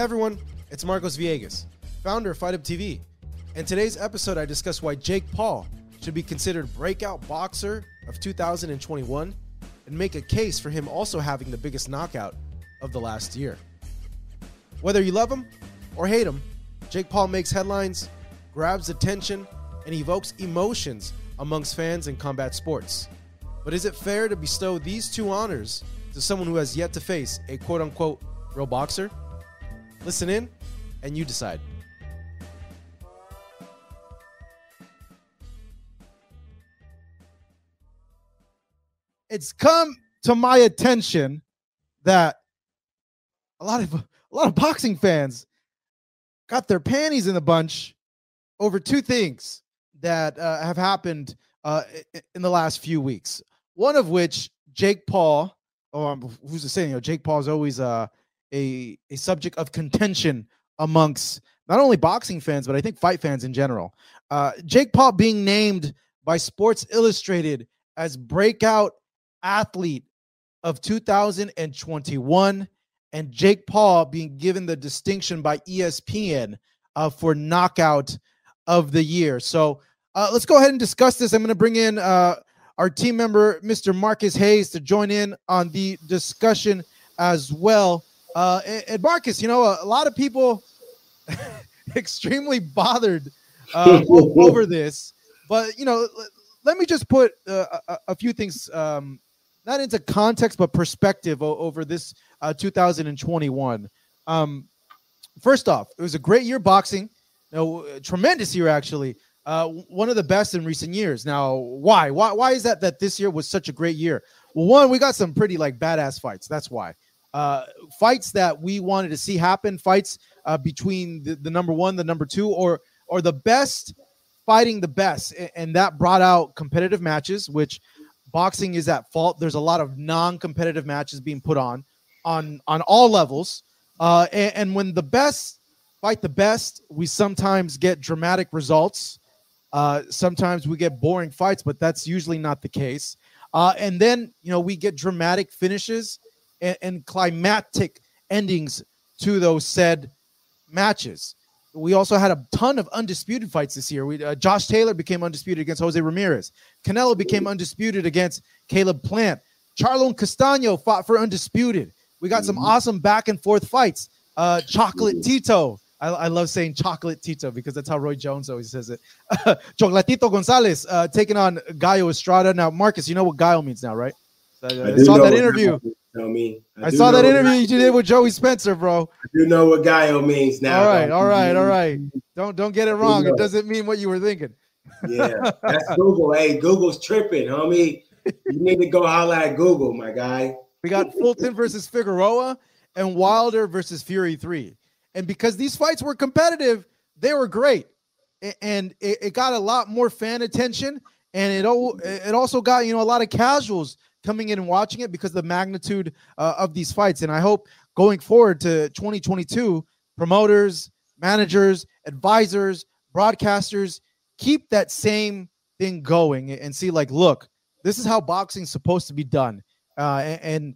Hey everyone, it's Marcos Villegas, founder of Fight Up TV. In today's episode, I discuss why Jake Paul should be considered breakout boxer of 2021 and make a case for him also having the biggest knockout of the last year. Whether you love him or hate him, Jake Paul makes headlines, grabs attention, and evokes emotions amongst fans in combat sports. But is it fair to bestow these two honors to someone who has yet to face a quote unquote real boxer? Listen in, and you decide. It's come to my attention that a lot of a lot of boxing fans got their panties in a bunch over two things that uh, have happened uh, in the last few weeks. One of which, Jake Paul, um, who's the say, you know, Jake Paul is always uh, a a subject of contention amongst not only boxing fans but I think fight fans in general. Uh, Jake Paul being named by Sports Illustrated as breakout athlete of 2021, and Jake Paul being given the distinction by ESPN uh, for knockout of the year. So uh, let's go ahead and discuss this. I'm going to bring in uh, our team member, Mr. Marcus Hayes, to join in on the discussion as well. Uh, and Marcus, you know, a, lot of people extremely bothered uh, over this, but you know, let me just put uh, a, a, few things um, not into context but perspective over this uh, 2021. Um, first off, it was a great year boxing, you know, tremendous year actually. Uh, one of the best in recent years. Now, why? Why? Why is that? That this year was such a great year? Well, one, we got some pretty like badass fights. That's why uh, fights that we wanted to see happen, fights uh, between the, the number one, the number two, or or the best fighting the best, and that brought out competitive matches, which boxing is at fault. There's a lot of non-competitive matches being put on on on all levels, uh, and, and when the best fight the best, we sometimes get dramatic results. Uh, sometimes we get boring fights, but that's usually not the case. Uh, and then you know we get dramatic finishes and, and climactic endings to those said matches. We also had a ton of undisputed fights this year. We, uh, Josh Taylor became undisputed against Jose Ramirez. Canelo became undisputed against Caleb Plant. Charlo Castaño fought for undisputed. We got some awesome back and forth fights. Uh, Chocolate Tito. I, I, love saying Chocolate Tito because that's how Roy Jones always says it. Chocolatito Gonzalez uh, taking on Gallo Estrada. Now, Marcus, you know what Gallo means now, right? I, I saw that interview. You know what I mean? I, saw that interview you did with Joey Spencer, bro. I do know what Gallo means now. All right, all right, all right. Don't don't get it wrong. It doesn't mean what you were thinking. yeah, that's Google. Hey, Google's tripping, homie. You need to go holla at Google, my guy. We got Fulton versus Figueroa and Wilder versus Fury 3. And because these fights were competitive, they were great. And it, got a lot more fan attention. And it, it also got, you know, a lot of casuals coming in and watching it because the magnitude uh, of these fights. And I hope going forward to 2022, promoters, managers, advisors, broadcasters keep that same thing going and see like, look, this is how boxing's supposed to be done. Uh, and, and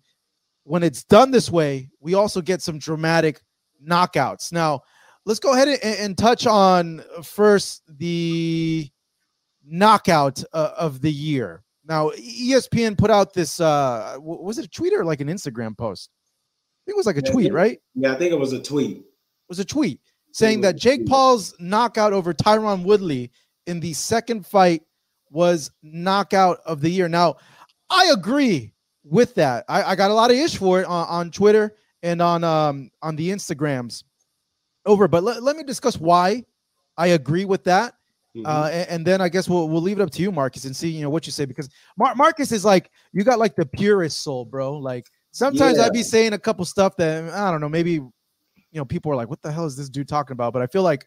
when it's done this way, we also get some dramatic knockouts. Now, let's go ahead and, and touch on first the knockout uh, of the year. Now, ESPN put out this uh was it a tweet or like an Instagram post? I think it was like a yeah, tweet, right? Yeah, I think it was a tweet. It was a tweet saying that Jake Paul's knockout over Tyron Woodley in the second fight was knockout of the year. Now, I agree with that. I, I got a lot of ish for it on, on Twitter and on um on the Instagrams over, but let, let me discuss why I agree with that. Mm-hmm. Uh, and, and, then I guess we'll we'll leave it up to you, Marcus, and see you know what you say because Mar- Marcus is like you got like the purest soul, bro. Like sometimes yeah. I'd be saying a couple stuff that I don't know, maybe you know people are like, "What the hell is this dude talking about?" But I feel like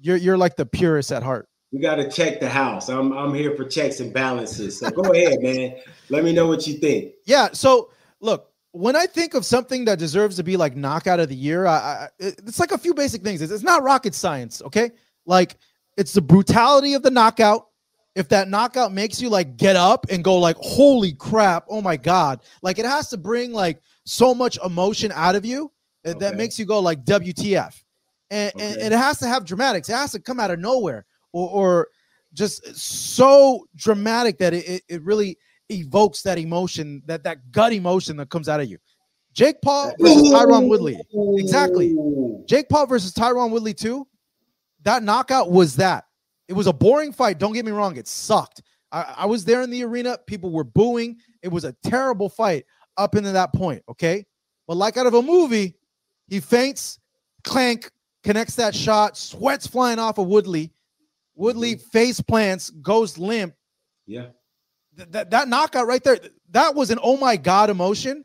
you're you're like the purest at heart. We got to check the house. I'm I'm here for checks and balances. So go ahead, man. Let me know what you think. Yeah. So look, when I think of something that deserves to be like knockout of the year, I, I, it's like a few basic things. It's, it's not rocket science, okay? Like it's the brutality of the knockout. If that knockout makes you like get up and go like, holy crap, oh my god, like it has to bring like so much emotion out of you okay. that makes you go like WTF, and, okay. and, it has to have dramatics. It has to come out of nowhere or, or just so dramatic that it, it really evokes that emotion, that that gut emotion that comes out of you. Jake Paul versus Tyron Woodley. Exactly. Jake Paul versus Tyron Woodley too. That knockout was that. It was a boring fight. Don't get me wrong. It sucked. I, I was there in the arena. People were booing. It was a terrible fight up into that point. Okay. But like out of a movie, he feints, clank, connects that shot, sweats flying off of Woodley. Woodley face plants, goes limp. Yeah. Th- that, that knockout right there, that was an oh my God emotion.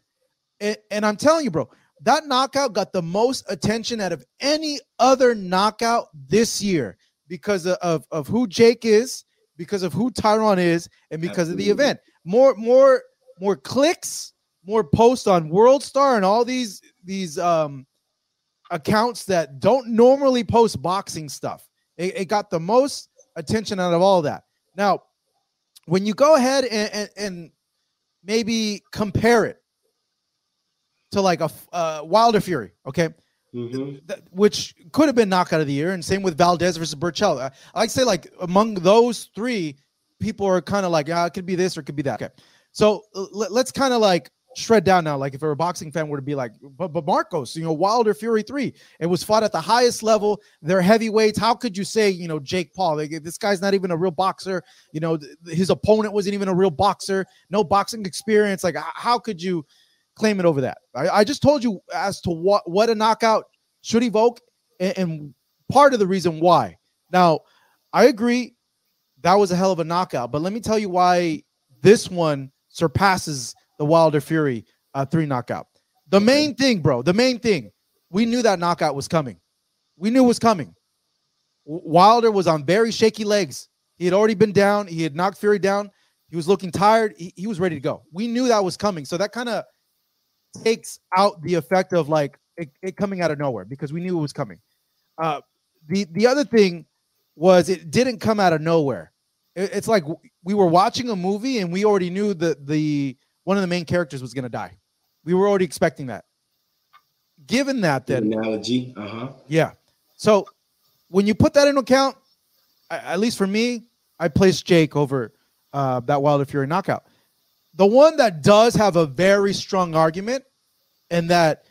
And, and I'm telling you, bro, that knockout got the most attention out of any other knockout this year because of, of, of who Jake is, because of who Tyron is, and because Absolutely. of the event. More, more, more clicks, more posts on World Star and all these these um accounts that don't normally post boxing stuff. It, it got the most attention out of all of that. Now, when you go ahead and, and, and maybe compare it to like a uh, Wilder Fury, okay, mm-hmm. Th- which could have been knockout of the year, and same with Valdez versus Berchelt. I, I say like among those three, people are kind of like, yeah, it could be this or it could be that. Okay, so l- let's kind of like shred down now. Like if a boxing fan were to be like, but, but Marcos, you know, Wilder Fury three, it was fought at the highest level. They're heavyweights. How could you say, you know, Jake Paul? Like, this guy's not even a real boxer. You know, th- his opponent wasn't even a real boxer. No boxing experience. Like, how could you claim it over that? I, I just told you as to what what a knockout should evoke, and, and part of the reason why. Now, I agree that was a hell of a knockout, but let me tell you why this one surpasses the Wilder Fury uh, three knockout. The main thing, bro, the main thing, we knew that knockout was coming. We knew it was coming. Wilder was on very shaky legs. He had already been down. He had knocked Fury down. He was looking tired. He, he was ready to go. We knew that was coming. So that kind of takes out the effect of like it, it, coming out of nowhere because we knew it was coming. Uh, the the other thing was it didn't come out of nowhere. It, it's like we were watching a movie and we already knew that the one of the main characters was going to die. We were already expecting that. Given that, then analogy, uh huh, yeah. So when you put that into account, at least for me, I placed Jake over uh, that Wilder Fury knockout. The one that does have a very strong argument, and that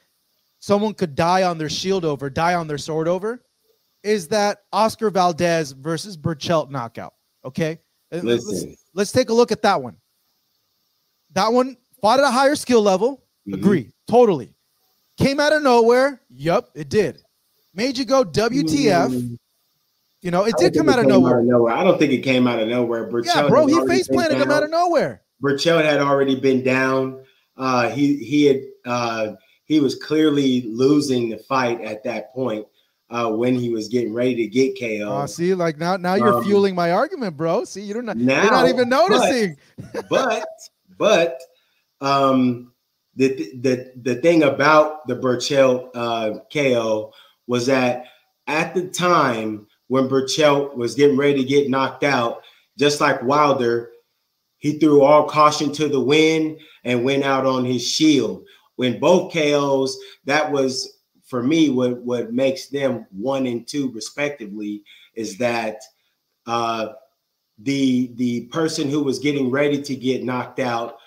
someone could die on their shield over, die on their sword over, is that Oscar Valdez versus Berchelt knockout. Okay, let's, let's take a look at that one. That one fought at a higher skill level. Mhm. Agree. Totally. Came out of nowhere. Yup, it did. Made you go WTF. Mm, You know, it I did come out it of came nowhere. I don't think it came out of nowhere. Berchelt Yeah, bro, he face planted him out of nowhere. Berchelt had already been down. Uh, he he had uh, he was clearly losing the fight at that point uh, when he was getting ready to get KO. Oh, see, like now, now you're Um, fueling my argument, bro. See, you're not, now, you're not even but- noticing. but but um the the the thing about the Berchelt uh KO was that at the time when Berchelt was getting ready to get knocked out, just like Wilder, he threw all caution to the wind and went out on his shield. When both KOs, that was for me what what makes them one and two respectively is that uh the the person who was getting ready to get knocked out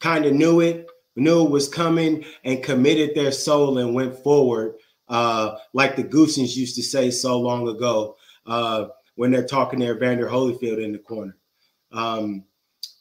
kind of knew it, knew it was coming, and committed their soul and went forward, uh, like the Goossens used to say so long ago uh, when they're talking to Evander Holyfield in the corner. Um,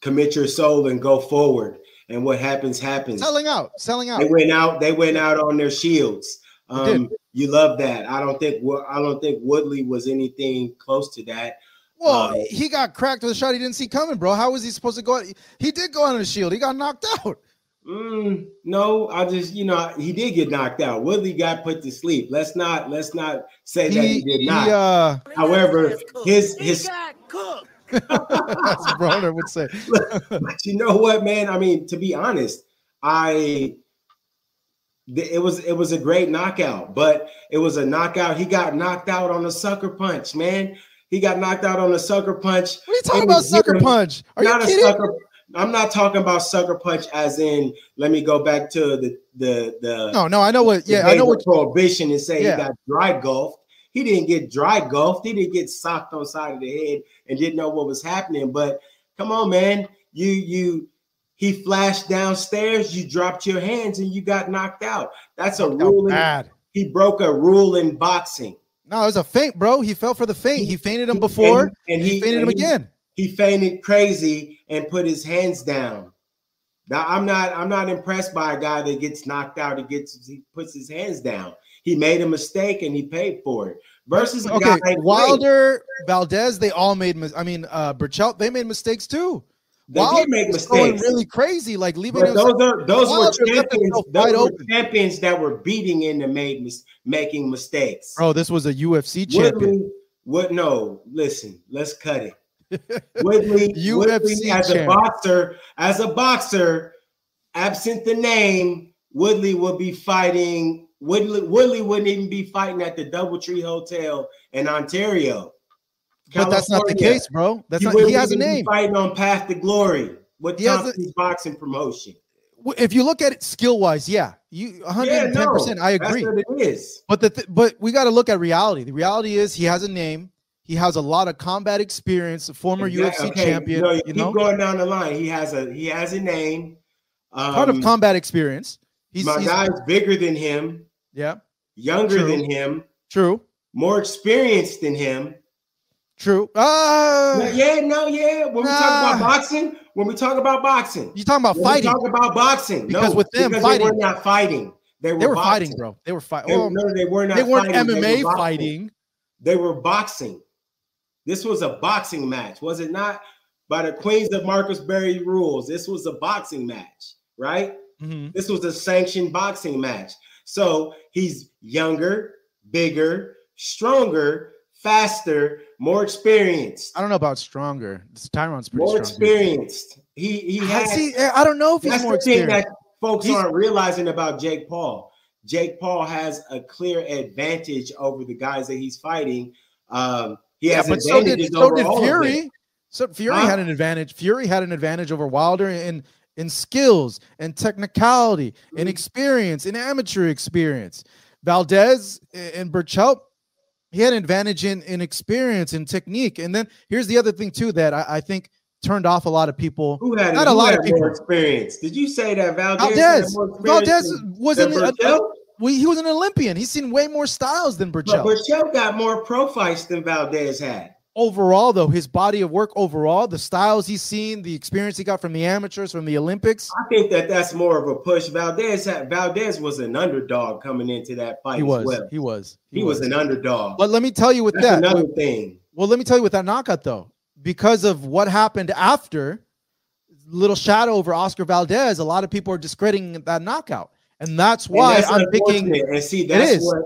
commit your soul and go forward, and what happens happens. Selling out, selling out. They went out. They went out on their shields. Um, you love that. I don't think. I don't think Woodley was anything close to that. Well, Uh, he got cracked with a shot he didn't see coming, bro. How was he supposed to go? Out? He did go on a shield. He got knocked out. Mm, no, I just you know he did get knocked out. Woodley got put to sleep. Let's not let's not say that he did not. uh, However, his his as Broner would say. but you know what, man? I mean, to be honest, I it was it was a great knockout, but it was a knockout. He got knocked out on a sucker punch, man. He got knocked out on a sucker punch. What are you talking about, sucker punch? Are you not a kidding? sucker. I'm not talking about sucker punch as in. Let me go back to the the the. No, no, I know what. Yeah, I know what. prohibition and say Yeah. he got dry golfed. He didn't get dry golfed. He didn't get socked on side of the head and didn't know what was happening. But come on, man, you you he flashed downstairs. You dropped your hands and you got knocked out. That's a rule. Bad. he broke a rule in boxing. No, it was a feint, bro. He fell for the feint. He feinted him before. and, and he, feinted him and he- again. he feinted crazy and put his hands down. Now I'm not I'm not impressed by a guy that gets knocked out. He gets he puts his hands down. He made a mistake and he paid for it. Versus a Okay, guy like Wilder, Valdez, they all made. Mis- I mean, uh, Berchelt, they made mistakes too. They Wilder did make was going mistakes. really crazy, like leaving But those are those Wilder were champions. Those were open. champions that were beating into made mis- making mistakes. Oh, this was a UFC champion. Woodley, what? No, listen. Let's cut it. Woodley, UFC Woodley as a boxer, as a boxer, absent the name, Woodley would be fighting. Woodley, Woodley wouldn't even be fighting at the DoubleTree Hotel in Ontario. But that's not the case, bro. That's He not. He has a name. Fighting on Path to Glory with He has a- boxing promotion. If you look at it skill wise, yeah, you 110. Yeah, no, percent I agree. That's what it is. But the th- but we got to look at reality. The reality is he has a name. He has a lot of combat experience. A former Exactly. UFC Okay, champion. no, you keep know, going down the line. He has a he has a name. Um, ton of combat experience. He's, my he's guy's bigger than him, yeah, younger True. than him, true, more experienced than him. true. Ah, No, yeah, no, yeah. When we talk about boxing, when we talk about boxing, you talking about fighting? we talk about boxing, Because no, with them because fighting- they were not fighting. They were, They were fighting, bro. They were fighting. They, no, they were not. they weren't fighting. They MMA were fighting. They were boxing. This was a boxing match, was it not? By the Queens of Marcus Berry rules, this was a boxing match, right? Mhm. This was a sanctioned boxing match. So he's younger, bigger, stronger, faster, more experienced. I don't know about stronger. This Tyron's pretty More strong. dude. experienced. He he I has see. I don't know if he's more experienced. that folks He's- aren't realizing about Jake Paul. Jake Paul has a clear advantage over the guys that he's fighting. Um, he Yeah, has but so did so did all of them. Fury. So Fury Huh? had an advantage. Fury had an advantage over Wilder in in skills and technicality and Mhm. experience and amateur experience. Valdez and Berchelt, he had an advantage in in experience and technique. And then here's the other thing too that I, I think turned off a lot of people. Who had Not a lot of people. more experience? Did you say that Valdez? Valdez, more Valdez was a, we, he was an Olympian. He's seen way more styles than But Berchelt. Berchelt got more pro fights than Valdez had. Overall, though, his body of work overall, the styles he's seen, the experience he got from the amateurs, from the Olympics. I think that that's more of a push. Valdez had, Valdez was an underdog coming into that fight. He was. Well. He was. He, he was. was. an underdog. But let me tell you with that's that another thing. Well, let me tell you with that knockout though, because of what happened after little shadow over Oscar Valdez, a lot of people are discrediting that knockout, and that's why and that's I'm picking. And see, that's what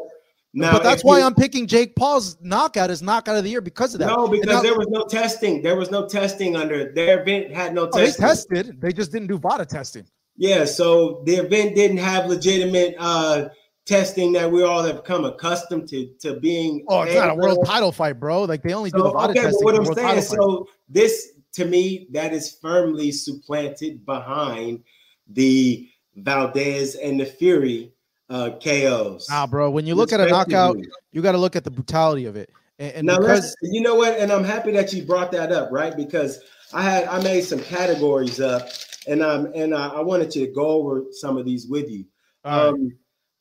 now, but that's why you, I'm picking Jake Paul's knockout as knockout of the year because of that. No, because now, there was no testing. There was no testing under their event had no oh, testing. They tested. They just didn't do VADA testing. Yeah, so the event didn't have legitimate uh testing that we all have come accustomed to to being. Oh, it's not a world title fight, bro. Like they only so, do the VADA okay, testing. what I'm saying, so this to me that is firmly supplanted behind the Valdez and the Fury uh, KOs. Nah, bro. When you look at a knockout, you got to look at the brutality of it. And, and now, because you know what, and I'm happy that you brought that up, right? Because I had I made some categories up, and um and I, I wanted to go over some of these with you. Um,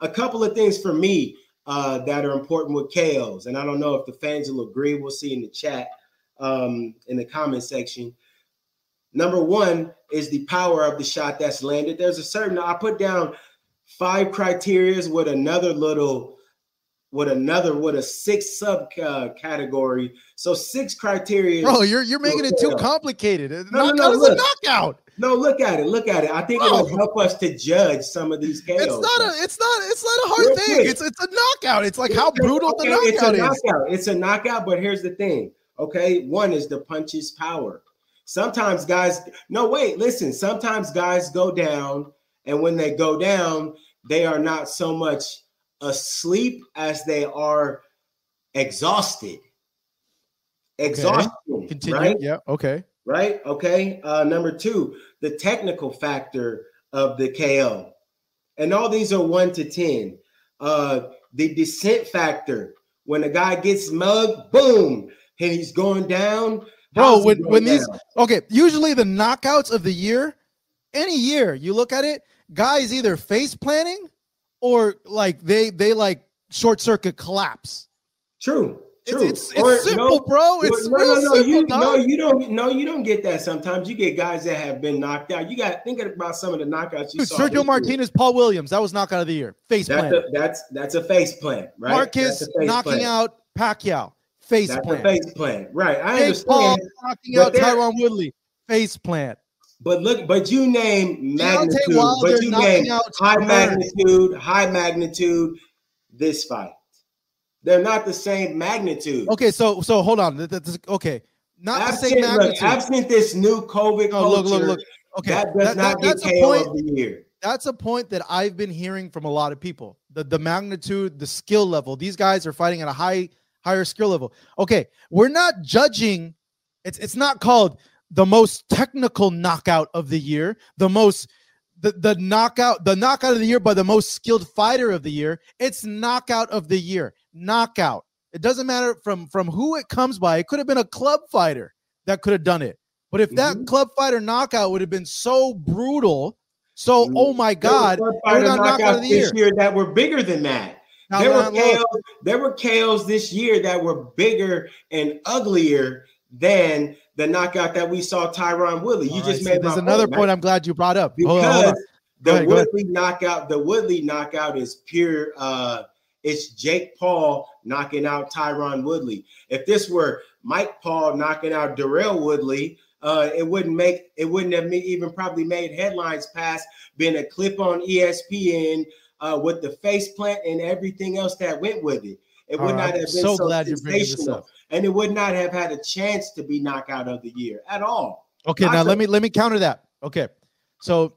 right. a couple of things for me uh, that are important with KOs, and I don't know if the fans will agree. We'll see in the chat, um, in the comment section. Number one is the power of the shot that's landed. There's a certain I put down five criterias with another little with another with a six sub uh, category. So six criteria. Bro, you're you're making it too complicated. No, knockout no, no, look. knockout. No, look at it. Look at it. I think Bro. it will help us to judge some of these KOs. It's not a. It's not. It's not a hard Real thing. Quick. It's it's a knockout. It's like how brutal okay, the knockout it's a is. Knockout. It's a knockout. But here's the thing. Okay, one is the punch's power. Sometimes guys. No, wait. Listen. Sometimes guys go down and when they go down, they are not so much asleep as they are exhausted. Exhaustion. Okay. Continue. Right? Yeah. Okay. Right. Okay. Uh, number two, the technical factor of the KO. And all these are one to 10. Uh, the descent factor. When a guy gets mugged, boom, and he's going down. Bro, when, when down? these okay, usually the knockouts of the year, any year, you look at it, guys either face planning or like they they like short circuit collapse. True. True. It's, it's, it's simple, no, bro. It's no, no, no. Simple, you, no, you don't. No, you don't get that. Sometimes you get guys that have been knocked out. You got think about some of the knockouts you Dude, saw. Sergio Martinez, Paul Williams. That was knockout of the year. Face that's plant. A, that's that's a face plant, right? Marquez knocking out Pacquiao. Face that's plant. face plant, right? I Jake understand. Paul knocking out Tyron Woodley. Face plant. But look, but you name magnitude, but you name high magnitude, high magnitude. This fight, they're not the same magnitude. Okay, so so hold on. Okay, not absent, the same magnitude. Look, absent this new COVID oh, culture, look, look, look. Okay, that does that, not that, get KO point, of the year. That's a point that I've been hearing from a lot of people. The the magnitude, the skill level. These guys are fighting at a high higher skill level. Okay, we're not judging. It's it's not called the most technical knockout of the year, the most the, the knockout, the knockout of the year by the most skilled fighter of the year. It's knockout of the year. Knockout. It doesn't matter from from who it comes by. It could have been a club fighter that could have done it. But if that mm-hmm. club fighter knockout would have been so brutal, so mm-hmm. oh my god, there were knockouts this year. year that were bigger than that. Now, there were KOs, there were KOs this year that were bigger and uglier than the knockout that we saw Tyron Woodley. You All just right, made. So there's another point, I'm glad you brought up because hold on, hold on. the ahead, Woodley knockout. The Woodley knockout is pure. uh It's Jake Paul knocking out Tyron Woodley. If this were Mike Paul knocking out Darrell Woodley, uh, it wouldn't make it wouldn't have even probably made headlines past being a clip on ESPN uh, with the face plant and everything else that went with it. It would not have been so, so glad up and it would not have had a chance to be knockout of the year at all. Okay, now let me let me counter that. Okay, so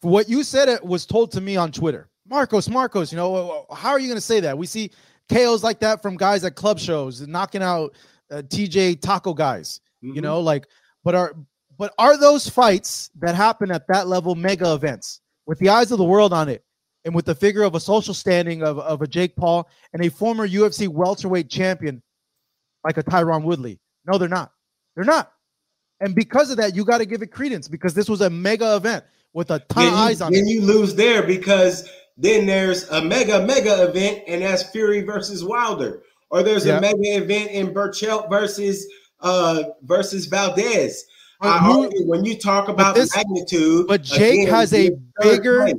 what you said it was told to me on Twitter, Marcos, Marcos. You know how are you going to say that? We see KOs like that from guys at club shows, knocking out uh, TJ Taco guys. Mm-hmm. You know, like, but are but are those fights that happen at that level mega events with the eyes of the world on it? And with the figure of a social standing of, of a Jake Paul and a former UFC welterweight champion like a Tyron Woodley. No, they're not. They're not. And because of that, you got to give it credence because this was a mega event with a ton of eyes on then it. Then you lose there because then there's a mega, mega event, and that's Fury versus Wilder. Or there's yeah. a mega event in Berchelt versus uh, versus Valdez. Who- when you talk about this- magnitude, but Jake has a bigger- place.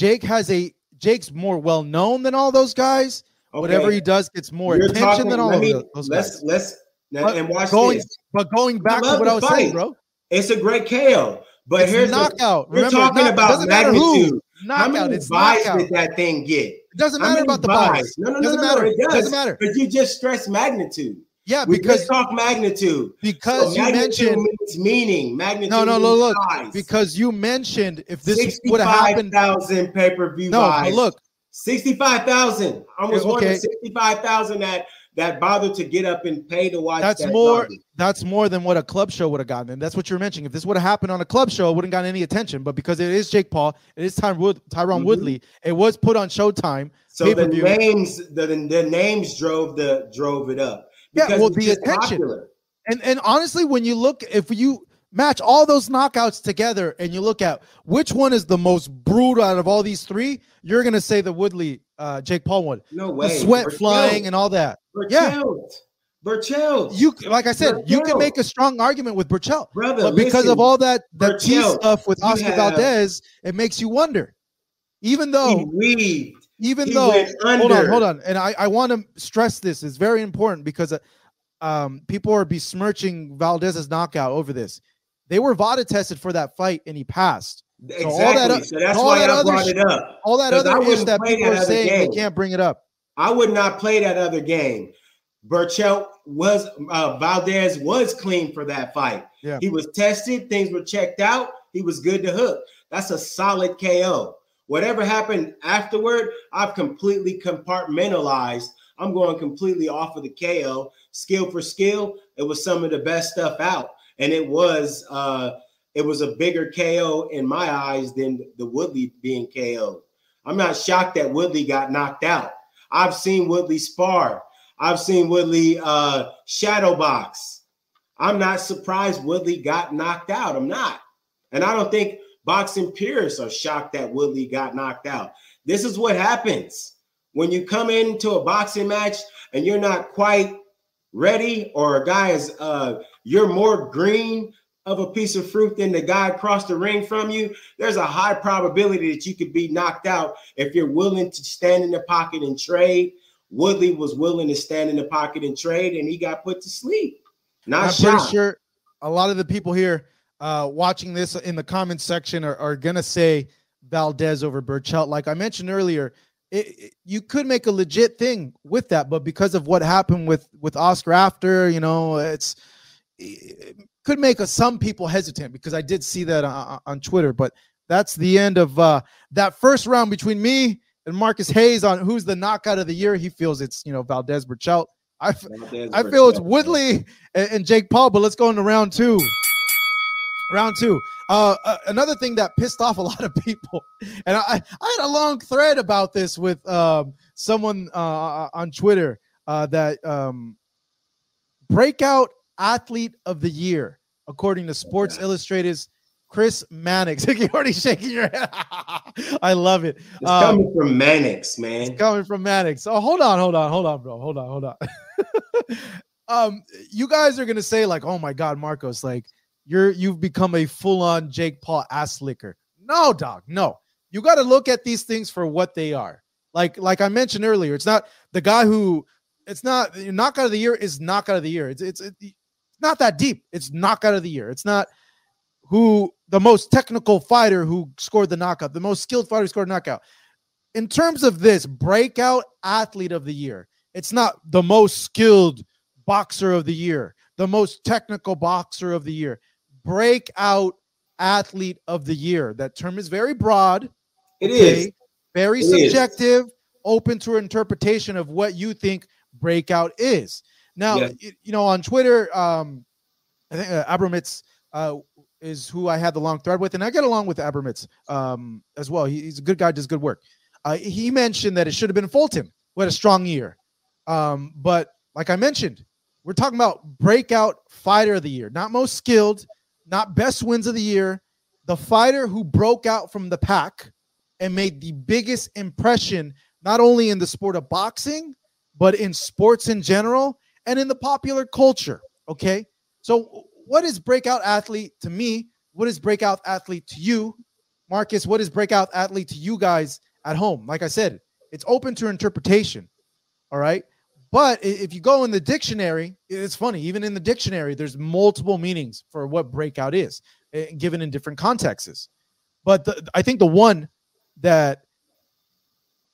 Jake has a Jake's more well known than all those guys. Whatever he does gets more You're attention talking- than all of me- tho- those let's guys. let's now, But and watch going- this. But going back to what the I was saying, fight. bro, It's a great KO, but it's here's the knockout. we're Remember, talking not- about doesn't matter magnitude. who. How Knockout. many It's buys knockout. did that thing get? It doesn't How matter about the buys? buys. No, no, no, doesn't no, matter. no, it does. Doesn't matter. But you just stress magnitude. Yeah, We because talk magnitude. because So you magnitude mentioned meaning. Magnitude no, no, no. Look, size. because you mentioned if this would have happened. 65,000 pay-per-view No, buys. but look, 65,000. Almost Yeah, more than okay. 65,000 that that bothered to get up and pay to watch that's that more. That's more than what a club show would have gotten. And that's what you're mentioning. If this would have happened on a club show, it wouldn't gotten any attention. But because it is Jake Paul, it is Tyron Wood, Tyron Mhm. Woodley. It was put on Showtime. So the pay-per-view. names, the, the names drove the drove it up. Yeah, well, the attention. popular. And and honestly, when you look, if you match all those knockouts together and you look at which one is the most brutal out of all these three, you're gonna say the Woodley, uh, Jake Paul one. No way. The sweat Berchelt. flying and all that. yeah. Berchelt. Berchelt. You like I said, you can make a strong argument with Berchelt, brother, but because listen, of all that that T Berchelt, stuff with Oscar have- Valdez, it makes you wonder. Even though, weaved. Even he though, hold on, hold on, and I I want to stress this is very important because uh, um people are besmirching Valdez's knockout over this. They were VADA tested for that fight and he passed. Exactly. all that- so that's all why that I other brought sh- it up. All that other ish wouldn't that people that are saying game. they can't bring it up. I would not play that other game. Berchelt was uh, Valdez was clean for that fight. Yeah. He was tested, things were checked out. He was good to hook. That's a solid KO. Whatever happened afterward, I've completely compartmentalized. I'm going completely off of the KO, skill for skill. It was some of the best stuff out, and it was uh, it was a bigger KO in my eyes than the Woodley being KO. I'm not shocked that Woodley got knocked out. I've seen Woodley spar. I've seen Woodley uh, shadow box. I'm not surprised Woodley got knocked out. I'm not. And I don't think boxing purists are shocked that Woodley got knocked out. This is what happens when you come into a boxing match and you're not quite ready, or a guy is uh, you're more green of a piece of fruit than the guy across the ring from you. There's a high probability that you could be knocked out if you're willing to stand in the pocket and trade. Woodley was willing to stand in the pocket and trade, and he got put to sleep. Not I'm pretty sure a lot of the people here uh, watching this in the comments section are, are gonna say Valdez over Berchelt. Like I mentioned earlier, it, it- you could make a legit thing with that, but because of what happened with with Oscar after, you know, it's it could make uh some people hesitant because I did see that on, on Twitter. But that's the end of uh, that first round between me and Marcus Hayes on who's the knockout of the year. He feels it's you know Valdez Berchelt. I Valdez I feel it's Woodley and, and Jake Paul, but let's go into round two. Round two. Uh, uh, another thing that pissed off a lot of people, and I, I had a long thread about this with um, someone uh, on Twitter uh, that um, breakout athlete of the year, according to Sports. Illustrated's Chris Mannix. You're already shaking your head. I love it. It's Um, coming from Mannix, man. it's coming from Mannix. Oh, hold on, hold on, hold on, bro. Hold on, hold on. um, you guys are gonna say like, "Oh my God, Marcos, like you're you've become a full-on Jake Paul ass licker." No, dog, no. You got to look at these things for what they are. Like, like I mentioned earlier, it's not the guy who. It's not knockout of the year is knockout of the year. It's it's it's not that deep. It's knockout of the year. It's not who the most technical fighter who scored the knockout, the most skilled fighter who scored knockout. In terms of this breakout athlete of the year, it's not the most skilled boxer of the year, the most technical boxer of the year. Breakout athlete of the year. That term is very broad. It is. okay? Very It is. subjective, open to interpretation of what you think breakout is. Now, Yeah. y- you know, on Twitter, um, I think uh, Abramitz uh, is who I had the long thread with, and I get along with Abramitz um, as well. He- he's a good guy, does good work. Uh, he mentioned that it should have been Fulton who had a strong year, um, but like I mentioned, we're talking about breakout fighter of the year, not most skilled, not best wins of the year. The fighter who broke out from the pack and made the biggest impression, not only in the sport of boxing, but in sports in general and in the popular culture. Okay. So, what is breakout athlete to me? What is breakout athlete to you, Marcus? What is breakout athlete to you guys at home? Like I said, it's open to interpretation. All right. But if you go in the dictionary, it's funny. Even in the dictionary, there's multiple meanings for what breakout is, given in different contexts. But the, I think the one that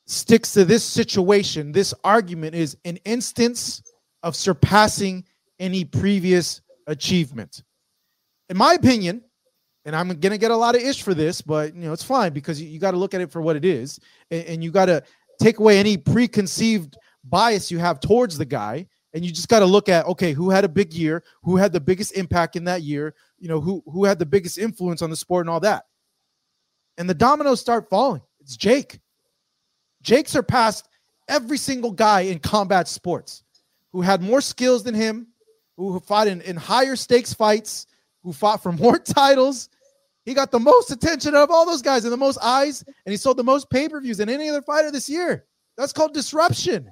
sticks to this situation, this argument is an instance of surpassing any previous achievement. In my opinion, and I'm gonna get a lot of ish for this, but you know it's fine because you, you got to look at it for what it is, and, and you got to take away any preconceived bias you have towards the guy, and you just got to look at okay, who had a big year, who had the biggest impact in that year, you know, who who had the biggest influence on the sport and all that, and the dominoes start falling. It's Jake. Jake surpassed every single guy in combat sports who had more skills than him, who fought in, in higher stakes fights, who fought for more titles. He got the most attention out of all those guys and the most eyes, and he sold the most pay per views than any other fighter this year. That's called disruption,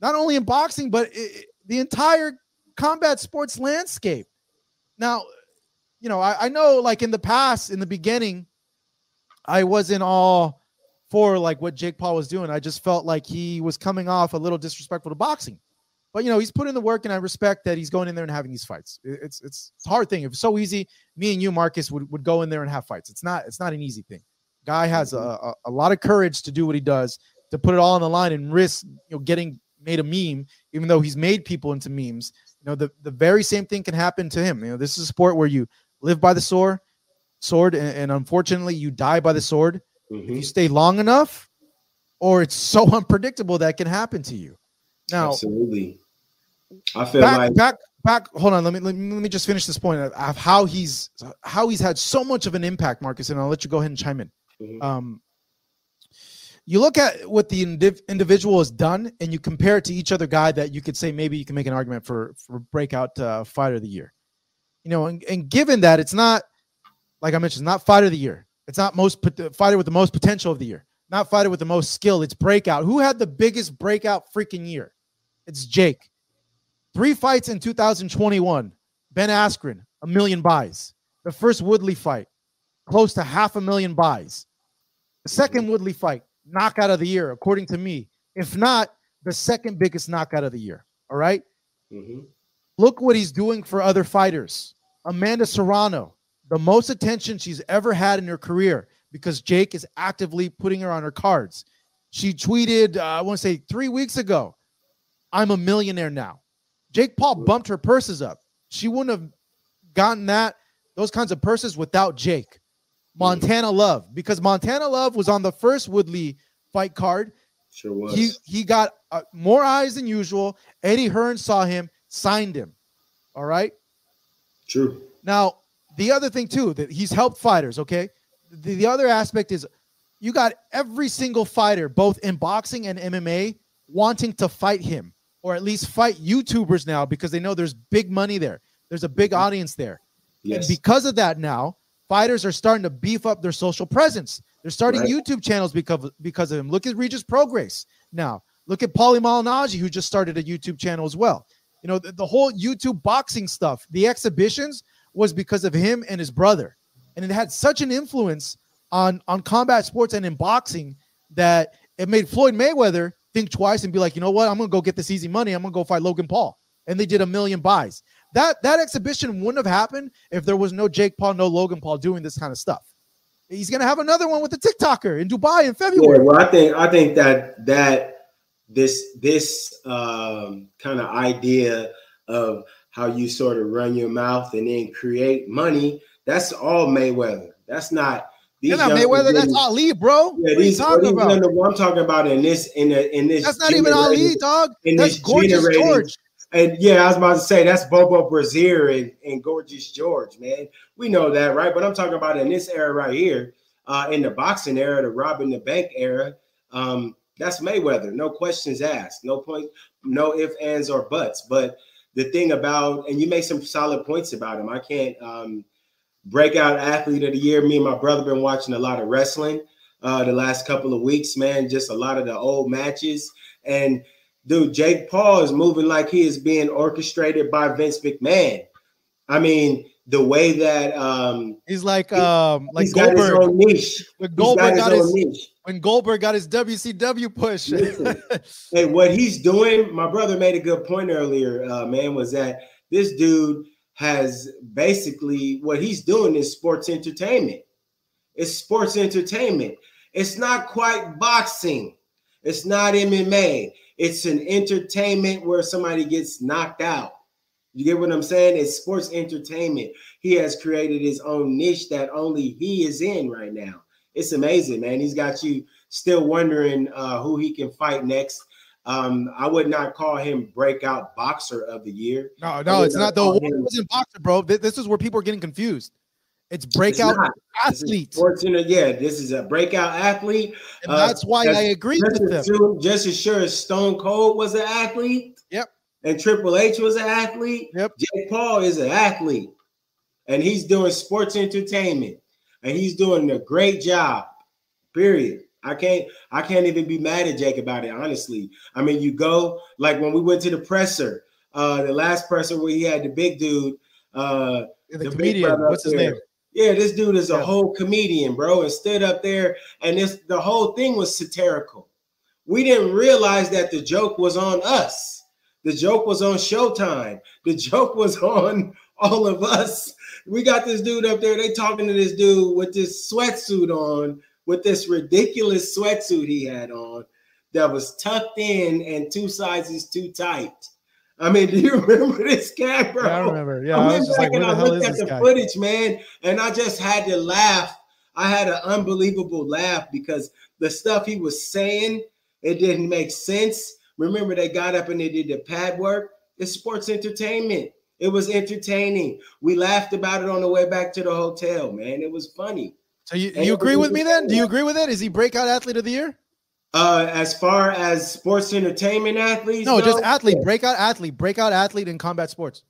not only in boxing, but it, the entire combat sports landscape. Now, you know, I, I know like in the past, in the beginning, I wasn't all for like what Jake Paul was doing. I just felt like he was coming off a little disrespectful to boxing. But you know, he's put in the work, and I respect that he's going in there and having these fights. It's it's, hard thing. If it's so easy, me and you, Marcus, would, would go in there and have fights. It's not it's not an easy thing. Guy has a, mm-hmm. a, a lot of courage to do what he does, to put it all on the line and risk you know getting made a meme, even though he's made people into memes. You know, the, the very same thing can happen to him. You know, this is a sport where you live by the sword, sword, and, and unfortunately you die by the sword. Mm-hmm. If you stay long enough, or it's so unpredictable that can happen to you. Now, absolutely. I feel back, like back back. Hold on, let me, let me let me just finish this point of how he's how he's had so much of an impact, Marcus, and I'll let you go ahead and chime in. Mm-hmm. Um, you look at what the indiv- individual has done, and you compare it to each other guy that you could say maybe you can make an argument for for breakout uh, fighter of the year. You know, and, and given that it's not like I mentioned, not fighter of the year, it's not most fighter with the most potential of the year, not fighter with the most skill. It's breakout. Who had the biggest breakout freaking year? It's Jake. Three fights in 2021. Ben Askren, a million buys. The first Woodley fight, close to half a million buys. The second Woodley fight, knockout of the year, according to me. If not, the second biggest knockout of the year. All right? mm-hmm. Look what he's doing for other fighters. Amanda Serrano, the most attention she's ever had in her career because Jake is actively putting her on her cards. She tweeted, uh, I want to say three weeks ago, I'm a millionaire now. Jake Paul bumped her purses up. She wouldn't have gotten that those kinds of purses without Jake. Montana Love, because Montana Love was on the first Woodley fight card. Sure was. He he got uh, more eyes than usual. Eddie Hearn saw him, signed him. All right. True. Now the other thing too that he's helped fighters. Okay. The, the other aspect is you got every single fighter, both in boxing and MMA, wanting to fight him or at least fight YouTubers now because they know there's big money there. There's a big mm-hmm. audience there. Yes. And because of that now, fighters are starting to beef up their social presence. They're starting right. YouTube channels because because of him. Look at Regis Prograis now. Look at Paulie Malignaggi, who just started a YouTube channel as well. You know, the, the whole YouTube boxing stuff, the exhibitions was because of him and his brother. And it had such an influence on on combat sports and in boxing that it made Floyd Mayweather think twice and be like, you know what, I'm gonna go get this easy money. I'm gonna go fight Logan Paul. And they did a million buys. That that exhibition wouldn't have happened if there was no Jake Paul, no Logan Paul doing this kind of stuff. He's gonna have another one with the TikToker in Dubai in February. Yeah, well, I think I think that that this this um, kind of idea of how you sort of run your mouth and then create money. That's all Mayweather. That's not these You're not Mayweather. That's Ali, bro. Yeah, what these, talking about? I'm talking about in this in the in this. That's not even Ali, dog. In that's this gorgeous George. And yeah, I was about to say that's Bobo Brazil and, and Gorgeous George, man. We know that, right? But I'm talking about in this era right here, uh, in the boxing era, the robbing the bank era. Um, that's Mayweather, no questions asked, no point, no ifs, ands, or buts. But the thing about, and you make some solid points about him. I can't um, breakout athlete of the year. Me and my brother been watching a lot of wrestling uh, the last couple of weeks, man. Just a lot of the old matches, and dude, Jake Paul is moving like he is being orchestrated by Vince McMahon. I mean, the way that um he's like um like got his Goldberg. own niche. When Goldberg got own his niche. when Goldberg got his WCW push. Listen. Hey, what he's doing, my brother made a good point earlier, uh, man, was that this dude has basically what he's doing is sports entertainment. It's sports entertainment. It's not quite boxing. It's not MMA. It's an entertainment where somebody gets knocked out. You get what I'm saying? It's sports entertainment. He has created his own niche that only he is in right now. It's amazing, man. He's got you still wondering uh, who he can fight next. Um, I would not call him breakout boxer of the year. no, no, it's not the award wasn't boxer, bro. This is where people are getting confused. It's It's breakout not. This is athlete. yeah, this is a breakout athlete. And uh, that's why that's- I agree Just with as, them. soon- just as sure as Stone Cold was an athlete. Yep. And Triple H was an athlete. Yep. Jake Paul is an athlete. And he's doing sports entertainment. And he's doing a great job. Period. I can't I can't even be mad at Jake about it, honestly. I mean, you go like when we went to the presser, uh, the last presser where he had the big dude, uh, The, the comedian, what's his there. name? Yeah, this dude is a Yeah. whole comedian, bro, and stood up there, and this the whole thing was satirical. We didn't realize that the joke was on us. The joke was on Showtime. The joke was on all of us. We got this dude up there. They talking to this dude with this sweatsuit on, with this ridiculous sweatsuit he had on that was tucked in and two sizes too tight. I mean, do you remember this guy, bro? Yeah, I remember. Yeah, I I went was just back like, and the I looked at the guy? footage, man, and I just had to laugh. I had an unbelievable laugh because the stuff he was saying, it didn't make sense. Remember, they got up and they did the pad work. It's sports entertainment. It was entertaining. We laughed about it on the way back to the hotel, man. It was funny. So you, And you agree with me then? Do you agree with it? Is he breakout athlete of the year? Uh, as far as sports entertainment athletes, No, just athlete, yeah. breakout athlete, breakout athlete in combat sports.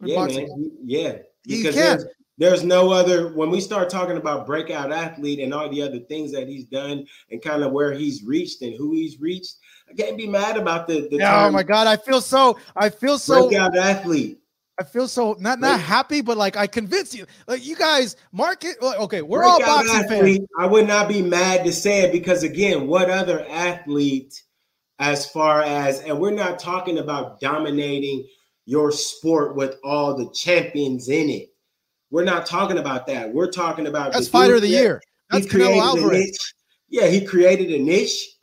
In Yeah, boxing. man. Yeah. Because there's, there's no other when we start talking about breakout athlete and all the other things that he's done and kind of where he's reached and who he's reached. I can't be mad about the, the Yeah, oh my god, I feel so I feel so breakout athlete. I feel so not not happy, but like I convince you. Like you guys, market. Okay, we're all boxing fans. I would not be mad to say it because again, what other athlete, as far as and we're not talking about dominating your sport with all the champions in it. We're not talking about that. We're talking about That's the fighter of the year. That's Canelo Alvarez. Yeah, he created a niche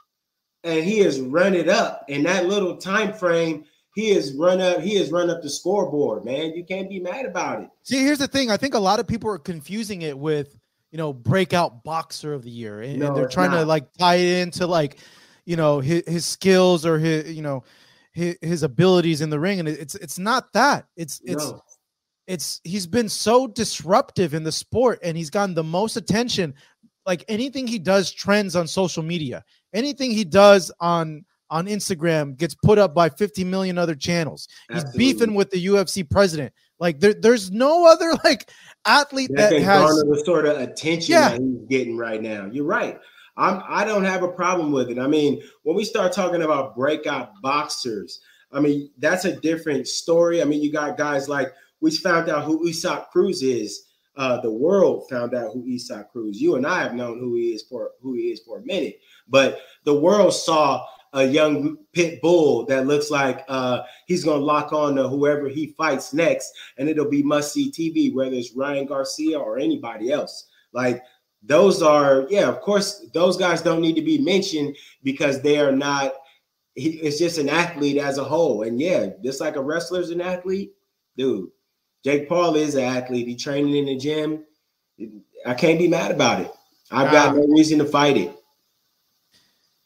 and he has run it up in that little time frame. He has run up, he has run up the scoreboard, man. You can't be mad about it. See, here's the thing. I think a lot of people are confusing it with, you know, breakout boxer of the year, and, and they're trying to like tie it into like, you know, his, his skills or his, you know, his, his abilities in the ring, and it's it's not that. It's it's no. it's he's been so disruptive in the sport and he's gotten the most attention like anything he does trends on social media anything he does on on instagram gets put up by 50 million other channels he's beefing with the ufc president like there, there's no other like athlete that that has garner the sort of attention Yeah. that he's getting right now. You're right. I'm I don't have a problem with it. I mean, when we start talking about breakout boxers, I mean, that's a different story. I mean, you got guys like we found out who Isaac Cruz is. Uh, the world found out who Isaac Cruz. You and I have known who he is for who he is for a minute, but the world saw a young pit bull that looks like uh, he's gonna lock on to whoever he fights next, and it'll be must see TV, whether it's Ryan Garcia or anybody else. Like those are, yeah, of course, those guys don't need to be mentioned because they are not. He, it's just an athlete as a whole, and yeah, just like a wrestler's an athlete, dude. Jake Paul is an athlete. He training in the gym. I can't be mad about it. I've got no reason to fight it.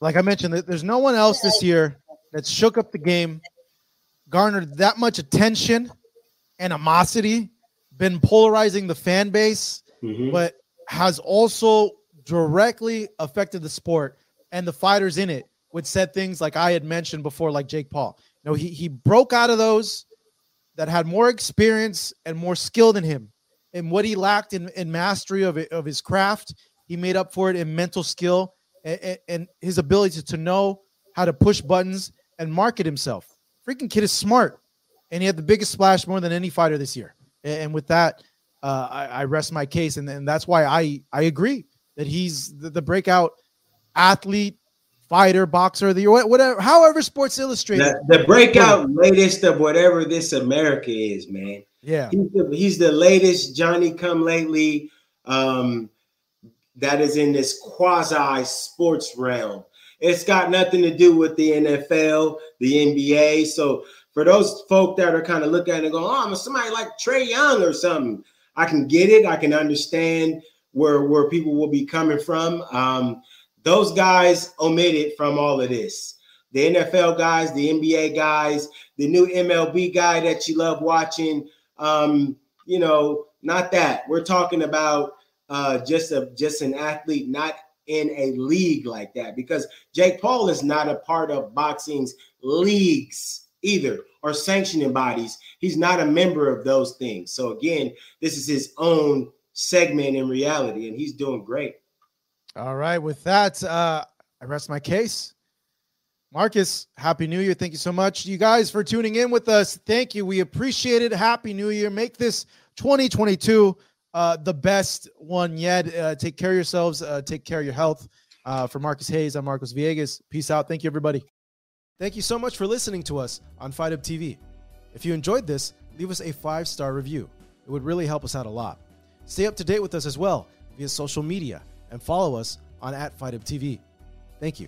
Like i mentioned there's no one else this year that shook up the game garnered that much attention animosity been polarizing the fan base Mhm. but has also directly affected the sport and the fighters in it would said things like I had mentioned before, like Jake Paul. You know, he he broke out of those that had more experience and more skill than him. And what he lacked in, in mastery of it, of his craft, he made up for it in mental skill and, and his ability to know how to push buttons and market himself. Freaking kid is smart, and he had the biggest splash more than any fighter this year. And with that, uh, I, I, rest my case, and, and that's why I I agree that he's the, the breakout athlete, fighter, boxer, the whatever, however, Sports Illustrated. The, the breakout latest of whatever this America is, man. Yeah, he's the, he's the latest Johnny Come Lately. Um, that is in this quasi sports realm. It's got nothing to do with the NFL, the NBA. So for those folk that are kind of looking at it and going, oh, I'm somebody like Trae Young or something, I can get it. I can understand where where people will be coming from. Um, those guys omitted from all of this. The NFL guys, the NBA guys, the new MLB guy that you love watching. Um, you know, not that. We're talking about uh, just a just an athlete, not in a league like that, because Jake Paul is not a part of boxing's leagues either or sanctioning bodies. He's not a member of those things. So again, this is his own segment in reality, and he's doing great. All right, with that, uh, I rest my case. Marcus, happy new year. Thank you so much, you guys, for tuning in with us. Thank you. We appreciate it. Happy new year. Make this 2022 uh, the best one yet. Uh, take care of yourselves. Uh, take care of your health. Uh, for Marcus Hayes, I'm Marcos Villegas. Peace out. Thank you, everybody. Thank you so much for listening to us on Fight Up TV. If you enjoyed this, leave us a five star review. It would really help us out a lot. Stay up to date with us as well via social media and follow us on at Fight Up TV. Thank you.